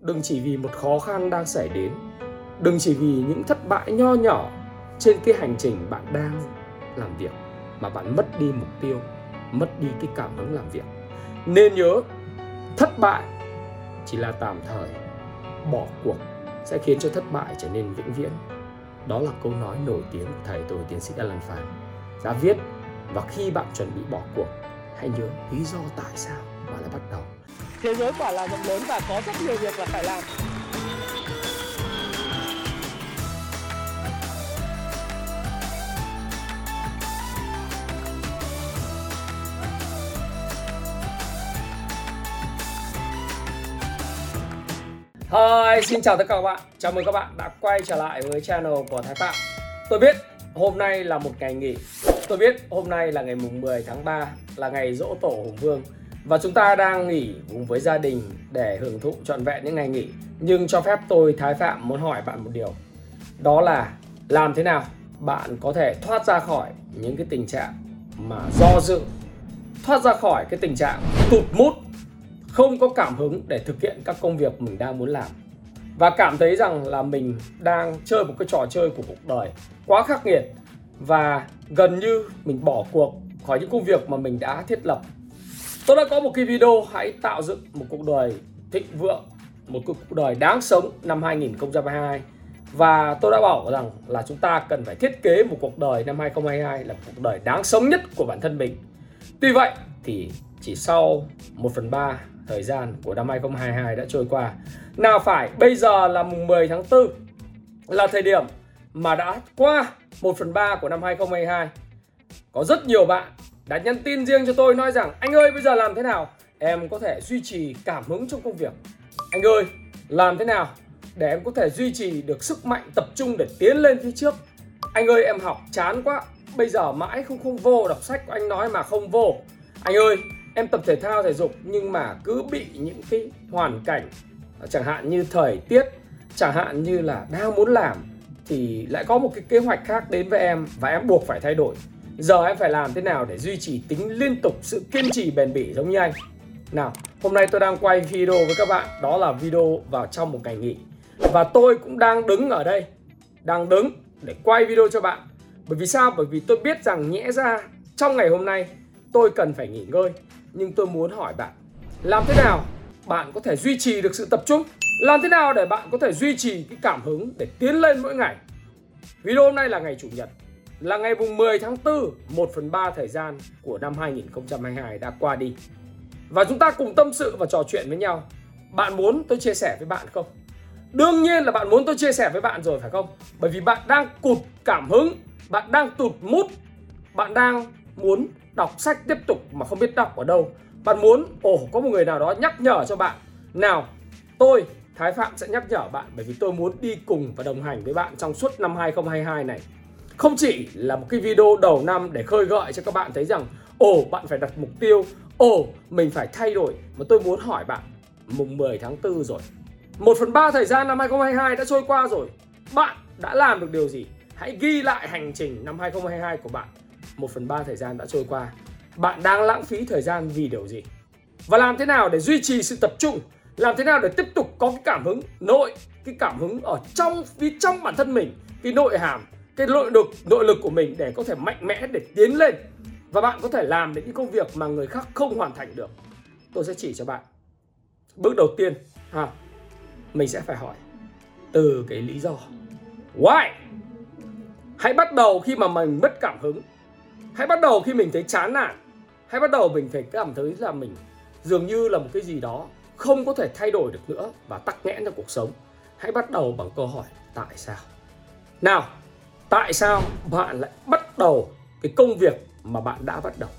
đừng chỉ vì một khó khăn đang xảy đến. Đừng chỉ vì những thất bại nho nhỏ trên cái hành trình bạn đang làm việc mà bạn mất đi mục tiêu, mất đi cái cảm hứng làm việc. Nên nhớ, thất bại chỉ là tạm thời, bỏ cuộc sẽ khiến cho thất bại trở nên vĩnh viễn. Đó là câu nói nổi tiếng của thầy tôi tiến sĩ Alan Phan đã viết, và khi bạn chuẩn bị bỏ cuộc, hãy nhớ lý do tại sao bạn lại bắt đầu thế giới quả là rộng lớn và có rất nhiều việc là phải làm Hi, xin chào tất cả các bạn. Chào mừng các bạn đã quay trở lại với channel của Thái Phạm. Tôi biết hôm nay là một ngày nghỉ. Tôi biết hôm nay là ngày mùng 10 tháng 3 là ngày dỗ tổ Hùng Vương và chúng ta đang nghỉ cùng với gia đình để hưởng thụ trọn vẹn những ngày nghỉ. Nhưng cho phép tôi Thái Phạm muốn hỏi bạn một điều. Đó là làm thế nào bạn có thể thoát ra khỏi những cái tình trạng mà do dự, thoát ra khỏi cái tình trạng tụt mút không có cảm hứng để thực hiện các công việc mình đang muốn làm và cảm thấy rằng là mình đang chơi một cái trò chơi của cuộc đời quá khắc nghiệt và gần như mình bỏ cuộc khỏi những công việc mà mình đã thiết lập. Tôi đã có một cái video hãy tạo dựng một cuộc đời thịnh vượng, một cuộc đời đáng sống năm 2022 và tôi đã bảo rằng là chúng ta cần phải thiết kế một cuộc đời năm 2022 là một cuộc đời đáng sống nhất của bản thân mình. Tuy vậy thì chỉ sau 1 phần 3 thời gian của năm 2022 đã trôi qua. Nào phải bây giờ là mùng 10 tháng 4 là thời điểm mà đã qua 1 phần 3 của năm 2022. Có rất nhiều bạn đã nhắn tin riêng cho tôi nói rằng anh ơi bây giờ làm thế nào em có thể duy trì cảm hứng trong công việc. Anh ơi làm thế nào để em có thể duy trì được sức mạnh tập trung để tiến lên phía trước. Anh ơi em học chán quá, bây giờ mãi không không vô đọc sách của anh nói mà không vô. Anh ơi em tập thể thao thể dục nhưng mà cứ bị những cái hoàn cảnh chẳng hạn như thời tiết chẳng hạn như là đang muốn làm thì lại có một cái kế hoạch khác đến với em và em buộc phải thay đổi giờ em phải làm thế nào để duy trì tính liên tục sự kiên trì bền bỉ giống như anh? Nào, hôm nay tôi đang quay video với các bạn, đó là video vào trong một ngày nghỉ. Và tôi cũng đang đứng ở đây, đang đứng để quay video cho bạn. Bởi vì sao? Bởi vì tôi biết rằng nhẽ ra trong ngày hôm nay tôi cần phải nghỉ ngơi. Nhưng tôi muốn hỏi bạn, làm thế nào bạn có thể duy trì được sự tập trung? Làm thế nào để bạn có thể duy trì cái cảm hứng để tiến lên mỗi ngày? Video hôm nay là ngày chủ nhật là ngày mùng 10 tháng 4 1 phần 3 thời gian của năm 2022 đã qua đi. Và chúng ta cùng tâm sự và trò chuyện với nhau. Bạn muốn tôi chia sẻ với bạn không? Đương nhiên là bạn muốn tôi chia sẻ với bạn rồi, phải không? Bởi vì bạn đang cụt cảm hứng, bạn đang tụt mút bạn đang muốn đọc sách tiếp tục mà không biết đọc ở đâu. Bạn muốn, ồ, có một người nào đó nhắc nhở cho bạn. Nào, tôi, Thái Phạm sẽ nhắc nhở bạn bởi vì tôi muốn đi cùng và đồng hành với bạn trong suốt năm 2022 này không chỉ là một cái video đầu năm để khơi gợi cho các bạn thấy rằng, ồ, bạn phải đặt mục tiêu, ồ, mình phải thay đổi, mà tôi muốn hỏi bạn, mùng 10 tháng 4 rồi 1 phần 3 thời gian năm 2022 đã trôi qua rồi, bạn đã làm được điều gì? Hãy ghi lại hành trình năm 2022 của bạn. 1 phần 3 thời gian đã trôi qua. Bạn đang lãng phí thời gian vì điều gì? Và làm thế nào để duy trì sự tập trung? Làm thế nào để tiếp tục có cái cảm hứng nội, cái cảm hứng ở trong phía trong bản thân mình, cái nội hàm cái nội lực nội lực của mình để có thể mạnh mẽ để tiến lên. Và bạn có thể làm được những công việc mà người khác không hoàn thành được. Tôi sẽ chỉ cho bạn. Bước đầu tiên, ha, mình sẽ phải hỏi từ cái lý do. Why? Hãy bắt đầu khi mà mình mất cảm hứng. Hãy bắt đầu khi mình thấy chán nản. Hãy bắt đầu mình phải cảm thấy là mình dường như là một cái gì đó không có thể thay đổi được nữa và tắc nghẽn trong cuộc sống. Hãy bắt đầu bằng câu hỏi tại sao. Nào tại sao bạn lại bắt đầu cái công việc mà bạn đã bắt đầu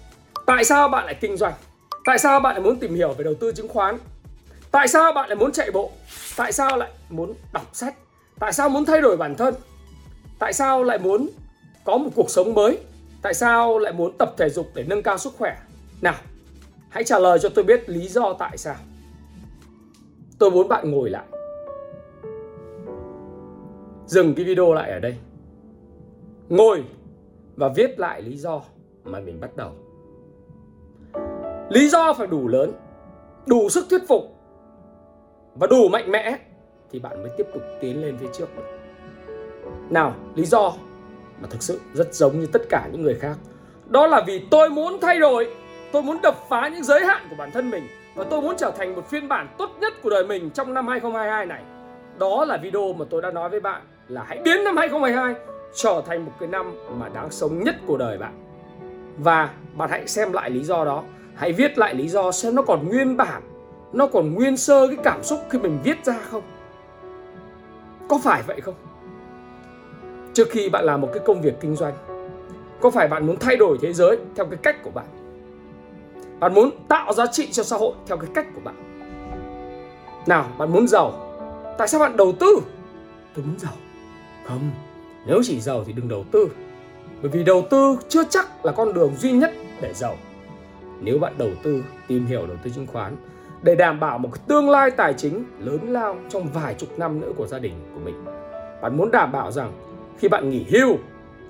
tại sao bạn lại kinh doanh tại sao bạn lại muốn tìm hiểu về đầu tư chứng khoán tại sao bạn lại muốn chạy bộ tại sao lại muốn đọc sách tại sao muốn thay đổi bản thân tại sao lại muốn có một cuộc sống mới Tại sao lại muốn tập thể dục để nâng cao sức khỏe? Nào, hãy trả lời cho tôi biết lý do tại sao. Tôi muốn bạn ngồi lại. Dừng cái video lại ở đây. Ngồi và viết lại lý do mà mình bắt đầu. Lý do phải đủ lớn, đủ sức thuyết phục. và đủ mạnh mẽ thì bạn mới tiếp tục tiến lên phía trước được. Nào, lý do mà thực sự rất giống như tất cả những người khác. Đó là vì tôi muốn thay đổi, tôi muốn đập phá những giới hạn của bản thân mình và tôi muốn trở thành một phiên bản tốt nhất của đời mình trong năm 2022 này. Đó là video mà tôi đã nói với bạn là hãy biến năm 2022 trở thành một cái năm mà đáng sống nhất của đời bạn. Và bạn hãy xem lại lý do đó, hãy viết lại lý do xem nó còn nguyên bản, nó còn nguyên sơ cái cảm xúc khi mình viết ra không? Có phải vậy không? Trước khi bạn làm một cái công việc kinh doanh, có phải bạn muốn thay đổi thế giới theo cái cách của bạn? Bạn muốn tạo giá trị cho xã hội theo cái cách của bạn? Nào, bạn muốn giàu, tại sao bạn đầu tư? Tôi muốn giàu. Không, nếu chỉ giàu thì đừng đầu tư. Bởi vì đầu tư chưa chắc là con đường duy nhất để giàu. Nếu bạn đầu tư, tìm hiểu đầu tư chứng khoán để đảm bảo một cái tương lai tài chính lớn lao trong vài chục năm nữa của gia đình của mình. Bạn muốn đảm bảo rằng khi bạn nghỉ hưu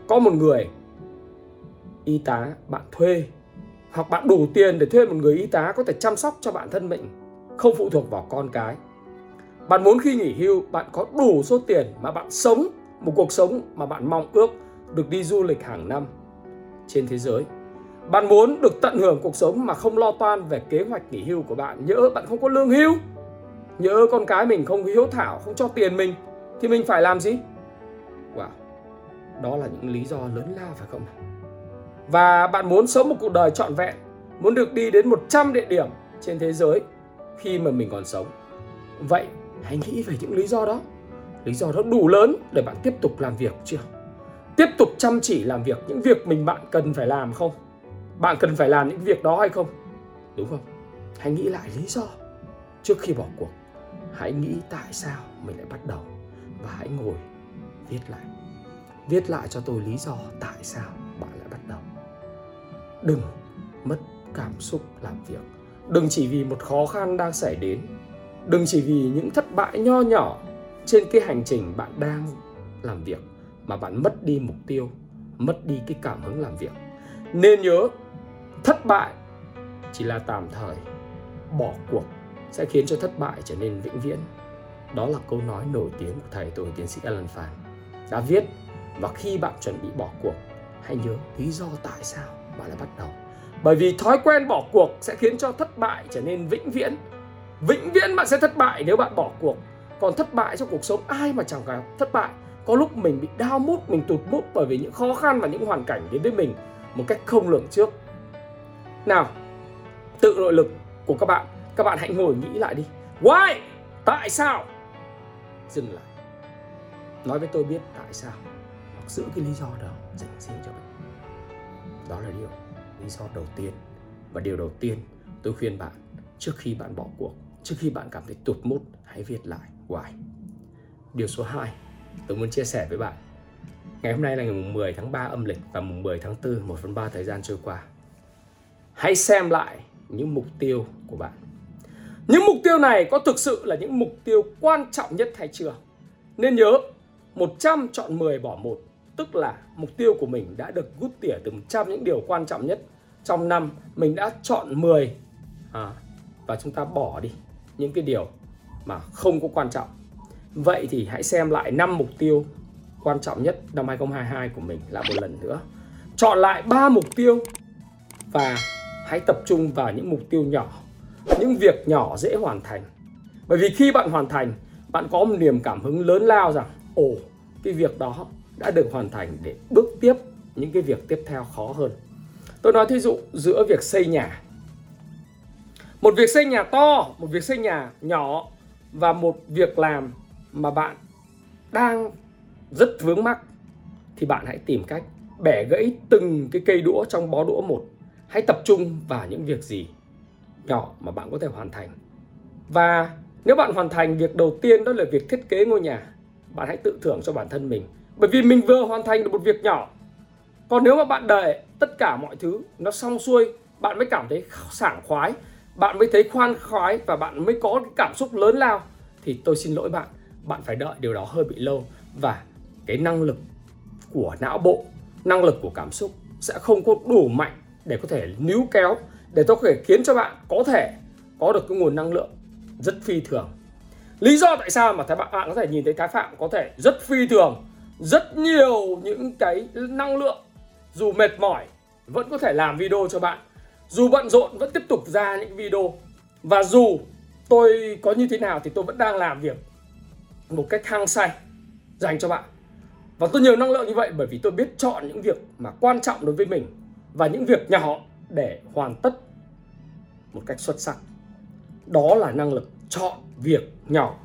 có một người y tá bạn thuê hoặc bạn đủ tiền để thuê một người y tá có thể chăm sóc cho bản thân mình không phụ thuộc vào con cái bạn muốn khi nghỉ hưu bạn có đủ số tiền mà bạn sống một cuộc sống mà bạn mong ước được đi du lịch hàng năm. Trên thế giới, bạn muốn được tận hưởng cuộc sống mà không lo toan về kế hoạch nghỉ hưu của bạn nhớ bạn không có lương hưu nhớ con cái mình không hiếu thảo, không cho tiền mình, thì mình phải làm gì? Wow, đó là những lý do lớn lao phải không và bạn muốn sống một cuộc đời trọn vẹn, muốn được đi đến 100 địa điểm trên thế giới khi mà mình còn sống. Vậy hãy nghĩ về những lý do đó lý do đó đủ lớn để bạn tiếp tục làm việc chưa? Tiếp tục chăm chỉ làm việc những việc mình bạn cần phải làm không? Bạn cần phải làm những việc đó hay không? Đúng không? Hãy nghĩ lại lý do trước khi bỏ cuộc. Hãy nghĩ tại sao mình lại bắt đầu. Và hãy ngồi viết lại. Viết lại cho tôi lý do tại sao bạn lại bắt đầu. Đừng mất cảm xúc làm việc. Đừng chỉ vì một khó khăn đang xảy đến. Đừng chỉ vì những thất bại nho nhỏ trên cái hành trình bạn đang làm việc mà bạn mất đi mục tiêu, mất đi cái cảm hứng làm việc, nên nhớ thất bại chỉ là tạm thời, bỏ cuộc sẽ khiến cho thất bại trở nên vĩnh viễn. Đó là câu nói nổi tiếng của thầy, tôi tiến sĩ Alan Phan đã viết, và khi bạn chuẩn bị bỏ cuộc, hãy nhớ lý do tại sao bạn đã bắt đầu. Bởi vì thói quen bỏ cuộc sẽ khiến cho thất bại trở nên vĩnh viễn. Vĩnh viễn bạn sẽ thất bại nếu bạn bỏ cuộc còn thất bại trong cuộc sống, ai mà chẳng gặp thất bại. Có lúc mình bị đau mút mình tụt mút bởi vì những khó khăn và những hoàn cảnh đến với mình một cách không lường trước. Nào, tự nội lực của các bạn. Các bạn hãy ngồi nghĩ lại đi. Why? Tại sao? Dừng lại. Nói với tôi biết tại sao. Hoặc giữ cái lý do đó, dành riêng cho mình. Đó là điều, lý do đầu tiên. Và điều đầu tiên tôi khuyên bạn, trước khi bạn bỏ cuộc, trước khi bạn cảm thấy tụt mút, hãy viết lại hoài. Điều số 2 tôi muốn chia sẻ với bạn. Ngày hôm nay là ngày 10 tháng 3 âm lịch và mùng 10 tháng 4 1 phần 3 thời gian trôi qua. Hãy xem lại những mục tiêu của bạn. Những mục tiêu này có thực sự là những mục tiêu quan trọng nhất hay chưa? Nên nhớ 100 chọn 10 bỏ 1 tức là mục tiêu của mình đã được rút tỉa từ 100 những điều quan trọng nhất. Trong năm mình đã chọn 10 à, và chúng ta bỏ đi những cái điều mà không có quan trọng. Vậy thì hãy xem lại năm mục tiêu quan trọng nhất năm 2022 của mình lại một lần nữa. Chọn lại ba mục tiêu và hãy tập trung vào những mục tiêu nhỏ, những việc nhỏ dễ hoàn thành. Bởi vì khi bạn hoàn thành, bạn có một niềm cảm hứng lớn lao rằng, ồ, cái việc đó đã được hoàn thành để bước tiếp những cái việc tiếp theo khó hơn. Tôi nói thí dụ giữa việc xây nhà. Một việc xây nhà to, một việc xây nhà nhỏ và một việc làm mà bạn đang rất vướng mắc thì bạn hãy tìm cách bẻ gãy từng cái cây đũa trong bó đũa một. Hãy tập trung vào những việc gì nhỏ mà bạn có thể hoàn thành. Và nếu bạn hoàn thành việc đầu tiên, đó là việc thiết kế ngôi nhà, bạn hãy tự thưởng cho bản thân mình. Bởi vì mình vừa hoàn thành được một việc nhỏ, còn nếu mà bạn đợi tất cả mọi thứ nó xong xuôi, bạn mới cảm thấy sảng khoái bạn mới thấy khoan khoái và bạn mới có cái cảm xúc lớn lao, thì tôi xin lỗi bạn. Bạn phải đợi điều đó hơi bị lâu và cái năng lực của não bộ, năng lực của cảm xúc sẽ không có đủ mạnh để có thể níu kéo, để tôi có thể khiến cho bạn có thể có được cái nguồn năng lượng rất phi thường. Lý do tại sao mà các bạn bạn có thể nhìn thấy Thái Phạm có thể rất phi thường, rất nhiều những cái năng lượng dù mệt mỏi vẫn có thể làm video cho bạn dù bận rộn vẫn tiếp tục ra những video. Và dù tôi có như thế nào thì tôi vẫn đang làm việc một cách hăng say dành cho bạn. Và tôi nhiều năng lượng như vậy bởi vì tôi biết chọn những việc mà quan trọng đối với mình và những việc nhỏ để hoàn tất một cách xuất sắc. Đó là năng lực chọn việc nhỏ,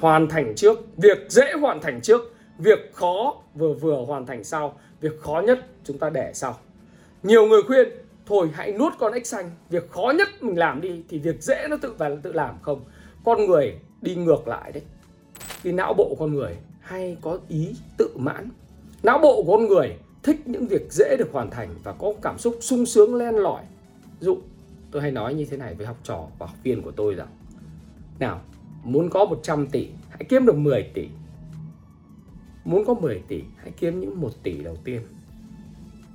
hoàn thành trước. Việc dễ hoàn thành trước, việc khó vừa vừa hoàn thành sau, việc khó nhất chúng ta để sau. Nhiều người khuyên thôi hãy nuốt con ếch xanh, việc khó nhất mình làm đi thì việc dễ nó tự và tự làm, không. Con người đi ngược lại đấy. Cái não bộ con người hay có ý tự mãn. Não bộ của con người thích những việc dễ được hoàn thành và có cảm xúc sung sướng, len lỏi. Dụ, tôi hay nói như thế này với học trò và học viên của tôi rằng, nào, muốn có 100 tỷ, hãy kiếm được 10 tỷ. Muốn có 10 tỷ, hãy kiếm những 1 tỷ đầu tiên.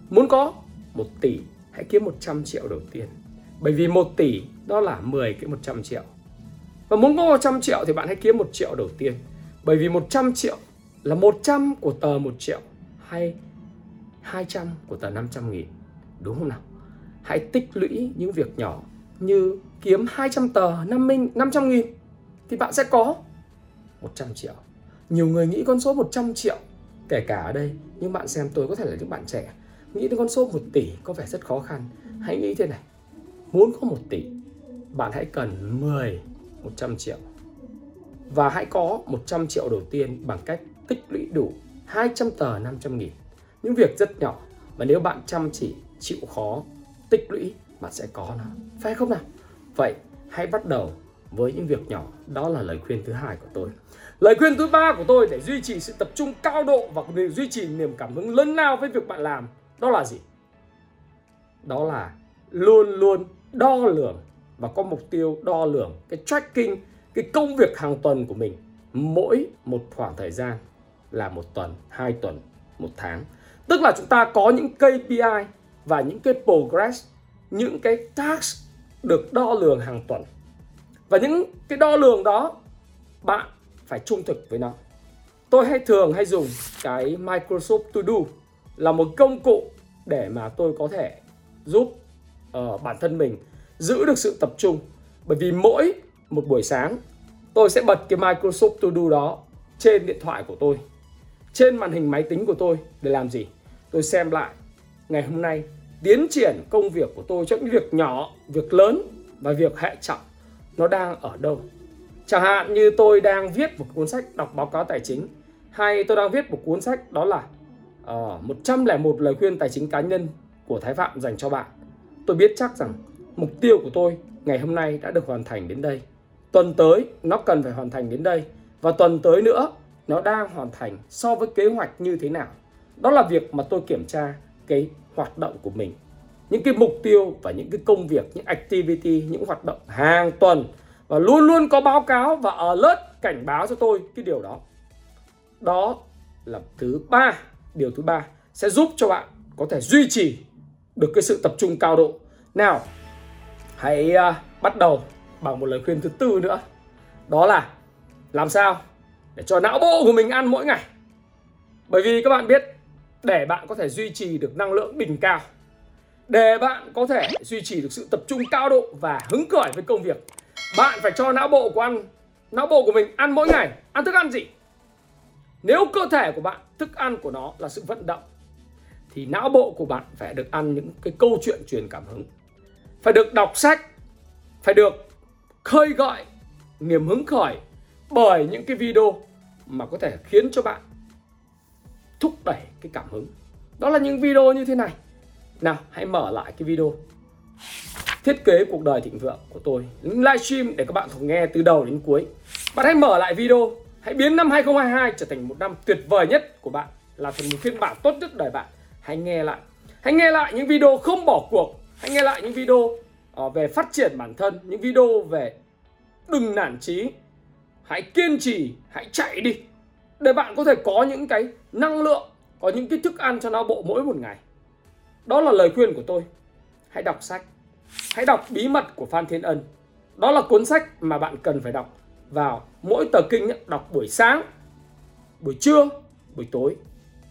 Muốn có 1 tỷ hãy kiếm 100 triệu đầu tiên. Bởi vì 1 tỷ đó là 10 cái 100 triệu. Và muốn có 100 triệu thì bạn hãy kiếm 1 triệu đầu tiên. Bởi vì 100 triệu là 100 của tờ 1 triệu hay 200 của tờ 500 nghìn. Đúng không nào? Hãy tích lũy những việc nhỏ như kiếm 200 tờ 50, 500 nghìn thì bạn sẽ có 100 triệu. Nhiều người nghĩ con số 100 triệu kể cả ở đây nhưng bạn xem tôi có thể là những bạn trẻ nghĩ đến con số 1 tỷ có vẻ rất khó khăn. Hãy nghĩ thế này. Muốn có 1 tỷ, bạn hãy cần 10 100 triệu. Và hãy có 100 triệu đầu tiên bằng cách tích lũy đủ 200 tờ 500 nghìn. Những việc rất nhỏ mà nếu bạn chăm chỉ, chịu khó tích lũy, bạn sẽ có nó. Phải không nào? Vậy hãy bắt đầu với những việc nhỏ. Đó là lời khuyên thứ hai của tôi. Lời khuyên thứ ba của tôi để duy trì sự tập trung cao độ và duy trì niềm cảm hứng lớn lao với việc bạn làm đó là gì? Đó là luôn luôn đo lường và có mục tiêu đo lường cái tracking, cái công việc hàng tuần của mình mỗi một khoảng thời gian là một tuần, hai tuần, một tháng. Tức là chúng ta có những KPI và những cái progress, những cái task được đo lường hàng tuần. Và những cái đo lường đó, bạn phải trung thực với nó. Tôi hay thường hay dùng cái Microsoft To Do là một công cụ để mà tôi có thể giúp uh, bản thân mình giữ được sự tập trung. Bởi vì mỗi một buổi sáng tôi sẽ bật cái Microsoft To Do đó trên điện thoại của tôi trên màn hình máy tính của tôi để làm gì? Tôi xem lại ngày hôm nay tiến triển công việc của tôi trong những việc nhỏ việc lớn và việc hệ trọng nó đang ở đâu. Chẳng hạn như tôi đang viết một cuốn sách đọc báo cáo tài chính hay tôi đang viết một cuốn sách đó là Ờ, uh, 101 lời khuyên tài chính cá nhân của Thái Phạm dành cho bạn. Tôi biết chắc rằng mục tiêu của tôi ngày hôm nay đã được hoàn thành đến đây. Tuần tới nó cần phải hoàn thành đến đây. Và tuần tới nữa nó đang hoàn thành so với kế hoạch như thế nào. Đó là việc mà tôi kiểm tra cái hoạt động của mình. Những cái mục tiêu và những cái công việc những activity những hoạt động hàng tuần. Và luôn luôn có báo cáo và alert cảnh báo cho tôi cái điều đó. Đó là thứ ba điều thứ ba sẽ giúp cho bạn có thể duy trì được cái sự tập trung cao độ. Nào hãy uh, bắt đầu bằng một lời khuyên thứ tư nữa. Đó là làm sao để cho não bộ của mình ăn mỗi ngày. Bởi vì các bạn biết để bạn có thể duy trì được năng lượng đỉnh cao để bạn có thể duy trì được sự tập trung cao độ và hứng khởi với công việc bạn phải cho não bộ của ăn não bộ của mình ăn mỗi ngày. Ăn thức ăn gì? Nếu cơ thể của bạn, thức ăn của nó là sự vận động, thì não bộ của bạn phải được ăn những cái câu chuyện truyền cảm hứng. Phải được đọc sách, phải được khơi gợi niềm hứng khởi bởi những cái video mà có thể khiến cho bạn thúc đẩy cái cảm hứng. Đó là những video như thế này. Nào, hãy mở lại cái video. Thiết kế cuộc đời thịnh vượng của tôi. Những livestream để các bạn cùng nghe từ đầu đến cuối. Bạn hãy mở lại video hãy biến năm 2022 trở thành một năm tuyệt vời nhất của bạn là thành một phiên bản tốt nhất đời bạn. Hãy nghe lại. Hãy nghe lại những video không bỏ cuộc. Hãy nghe lại những video uh, về phát triển bản thân những video về đừng nản chí. Hãy kiên trì hãy chạy đi để bạn có thể có những cái năng lượng có những cái thức ăn cho não bộ mỗi một ngày. Đó là lời khuyên của tôi. Hãy đọc sách. Hãy đọc bí mật của phan thiên ân. Đó là cuốn sách mà bạn cần phải đọc vào mỗi tờ kinh đọc buổi sáng, buổi trưa, buổi tối.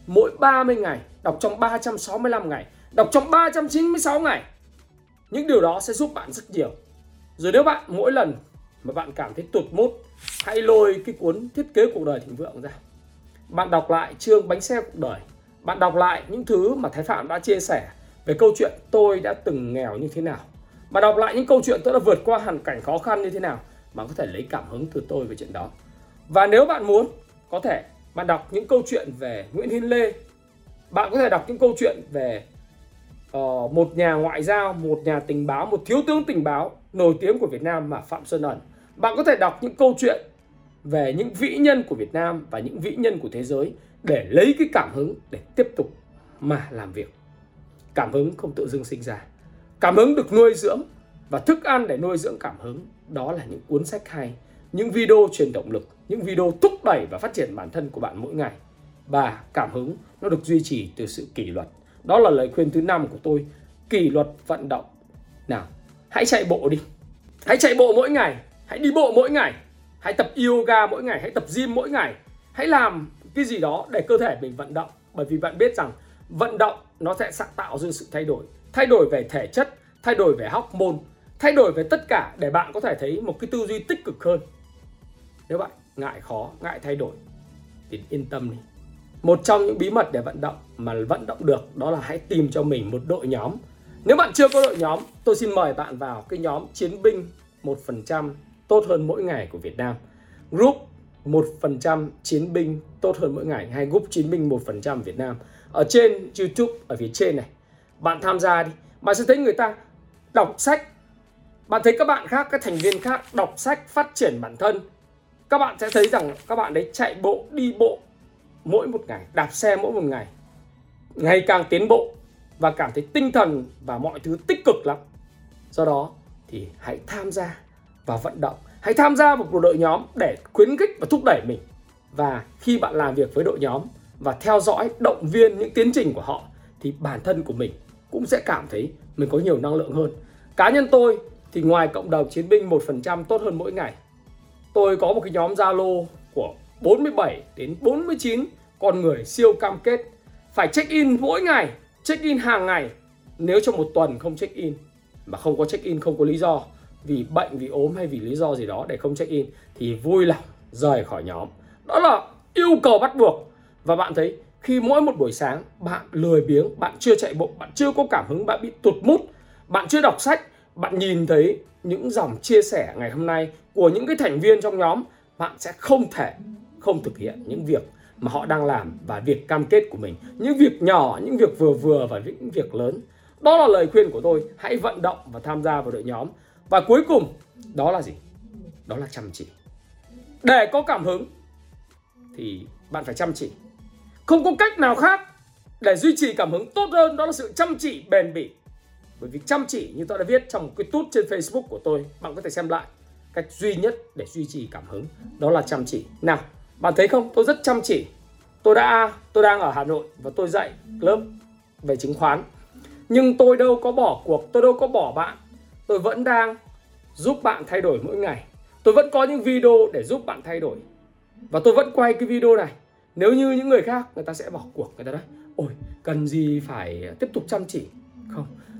Mỗi 30 ngày, đọc trong 365 ngày, đọc trong 396 ngày. Những điều đó sẽ giúp bạn rất nhiều. Rồi nếu bạn mỗi lần mà bạn cảm thấy tụt mút, hãy lôi cái cuốn thiết kế cuộc đời thịnh vượng ra. Bạn đọc lại chương bánh xe cuộc đời. Bạn đọc lại những thứ mà Thái Phạm đã chia sẻ về câu chuyện tôi đã từng nghèo như thế nào. Bạn đọc lại những câu chuyện tôi đã vượt qua hoàn cảnh khó khăn như thế nào. Bạn có thể lấy cảm hứng từ tôi về chuyện đó. Và nếu bạn muốn, có thể bạn đọc những câu chuyện về Nguyễn Hiến Lê. Bạn có thể đọc những câu chuyện về uh, một nhà ngoại giao, một nhà tình báo, một thiếu tướng tình báo nổi tiếng của Việt Nam mà Phạm Xuân Ẩn. Bạn có thể đọc những câu chuyện về những vĩ nhân của Việt Nam và những vĩ nhân của thế giới để lấy cái cảm hứng để tiếp tục mà làm việc. Cảm hứng không tự dưng sinh ra. Cảm hứng được nuôi dưỡng và thức ăn để nuôi dưỡng cảm hứng đó là những cuốn sách hay, những video truyền động lực, những video thúc đẩy và phát triển bản thân của bạn mỗi ngày. Và cảm hứng nó được duy trì từ sự kỷ luật. Đó là lời khuyên thứ năm của tôi, kỷ luật vận động. Nào, hãy chạy bộ đi. Hãy chạy bộ mỗi ngày, hãy đi bộ mỗi ngày, hãy tập yoga mỗi ngày, hãy tập gym mỗi ngày. Hãy làm cái gì đó để cơ thể mình vận động bởi vì bạn biết rằng vận động nó sẽ tạo ra sự thay đổi thay đổi về thể chất thay đổi về hormone thay đổi về tất cả để bạn có thể thấy một cái tư duy tích cực hơn. Nếu bạn ngại khó, ngại thay đổi, thì yên tâm đi. Một trong những bí mật để vận động, mà vận động được, đó là hãy tìm cho mình một đội nhóm. Nếu bạn chưa có đội nhóm, tôi xin mời bạn vào cái nhóm chiến binh 1% tốt hơn mỗi ngày của Việt Nam. Group 1% chiến binh tốt hơn mỗi ngày, hay group chiến binh 1% Việt Nam. Ở trên YouTube, ở phía trên này. Bạn tham gia đi. Bạn sẽ thấy người ta đọc sách bạn thấy các bạn khác, các thành viên khác đọc sách, phát triển bản thân. Các bạn sẽ thấy rằng các bạn đấy chạy bộ, đi bộ mỗi một ngày, đạp xe mỗi một ngày ngày càng tiến bộ và cảm thấy tinh thần và mọi thứ tích cực lắm. Do đó thì hãy tham gia và vận động. Hãy tham gia vào một đội nhóm để khuyến khích và thúc đẩy mình. Và khi bạn làm việc với đội nhóm và theo dõi động viên những tiến trình của họ, thì bản thân của mình cũng sẽ cảm thấy mình có nhiều năng lượng hơn. Cá nhân tôi thì ngoài cộng đồng chiến binh 1% tốt hơn mỗi ngày. Tôi có một cái nhóm Zalo của 47 đến 49 con người siêu cam kết phải check in mỗi ngày, check in hàng ngày. Nếu trong một tuần không check in, mà không có check in không có lý do, vì bệnh, vì ốm hay vì lý do gì đó để không check in, thì vui lòng rời khỏi nhóm. Đó là yêu cầu bắt buộc. Và bạn thấy, khi mỗi một buổi sáng bạn lười biếng, bạn chưa chạy bộ, bạn chưa có cảm hứng, bạn bị tụt mút bạn chưa đọc sách bạn nhìn thấy những dòng chia sẻ ngày hôm nay của những cái thành viên trong nhóm, bạn sẽ không thể không thực hiện những việc mà họ đang làm và việc cam kết của mình. Những việc nhỏ, những việc vừa vừa và những việc lớn. Đó là lời khuyên của tôi, hãy vận động và tham gia vào đội nhóm. Và cuối cùng, đó là gì? Đó là chăm chỉ. Để có cảm hứng, thì bạn phải chăm chỉ. Không có cách nào khác để duy trì cảm hứng tốt hơn, đó là sự chăm chỉ bền bỉ bởi vì chăm chỉ như tôi đã viết trong một cái tút trên Facebook của tôi, bạn có thể xem lại cách duy nhất để duy trì cảm hứng. Đó là chăm chỉ. Nào, bạn thấy không? Tôi rất chăm chỉ. Tôi đã, tôi đang ở Hà Nội và tôi dạy lớp về chứng khoán. Nhưng tôi đâu có bỏ cuộc, tôi đâu có bỏ bạn. Tôi vẫn đang giúp bạn thay đổi mỗi ngày. Tôi vẫn có những video để giúp bạn thay đổi. Và tôi vẫn quay cái video này. Nếu như những người khác, người ta sẽ bỏ cuộc, người ta nói, ôi, cần gì phải tiếp tục chăm chỉ?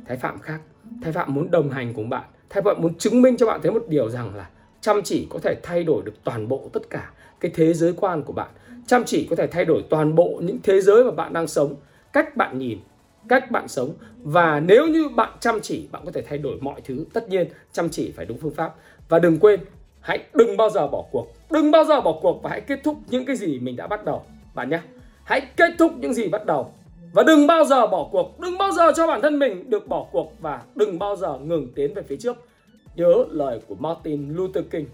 Thái phạm khác. Thái phạm muốn đồng hành cùng bạn. Thái phạm muốn chứng minh cho bạn thấy một điều rằng là chăm chỉ có thể thay đổi được toàn bộ tất cả cái thế giới quan của bạn. Chăm chỉ có thể thay đổi toàn bộ những thế giới mà bạn đang sống. Cách bạn nhìn, cách bạn sống. Và nếu như bạn chăm chỉ, bạn có thể thay đổi mọi thứ. Tất nhiên, chăm chỉ phải đúng phương pháp. Và đừng quên, hãy đừng bao giờ bỏ cuộc. Đừng bao giờ bỏ cuộc và hãy kết thúc những cái gì mình đã bắt đầu. Bạn nhé. Hãy kết thúc những gì bắt đầu và đừng bao giờ bỏ cuộc, đừng bao giờ cho bản thân mình được bỏ cuộc và đừng bao giờ ngừng tiến về phía trước. Nhớ lời của Martin Luther King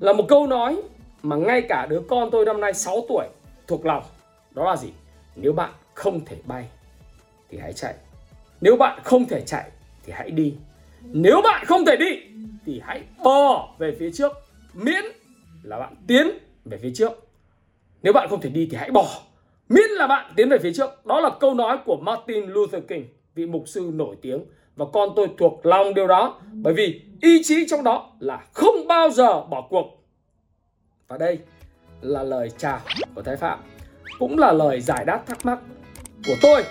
là một câu nói mà ngay cả đứa con tôi năm nay 6 tuổi thuộc lòng. Đó là gì? Nếu bạn không thể bay thì hãy chạy. Nếu bạn không thể chạy thì hãy đi. Nếu bạn không thể đi thì hãy bò về phía trước, miễn là bạn tiến về phía trước. Nếu bạn không thể đi thì hãy bỏ miễn là bạn tiến về phía trước. Đó là câu nói của Martin Luther King, vị mục sư nổi tiếng. Và con tôi thuộc lòng điều đó, bởi vì ý chí trong đó là không bao giờ bỏ cuộc. Và đây là lời chào của Thái Phạm, Cũng là lời giải đáp thắc mắc của tôi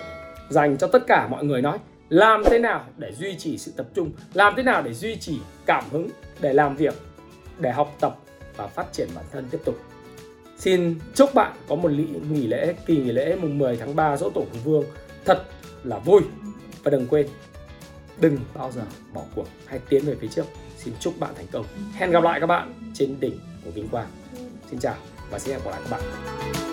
Dành cho tất cả mọi người nói, Làm thế nào để duy trì sự tập trung, Làm thế nào để duy trì cảm hứng, Để làm việc, Để học tập và phát triển bản thân tiếp tục. Xin chúc bạn có một lĩ- nghỉ lễ, kỳ nghỉ lễ mùng 10 tháng 3 dỗ tổ Hùng Vương. Thật là vui. Và đừng quên, đừng bao giờ bỏ cuộc hay tiến về phía trước. Xin chúc bạn thành công. Hẹn gặp lại các bạn trên đỉnh của vinh quang. Xin chào và xin hẹn gặp lại các bạn.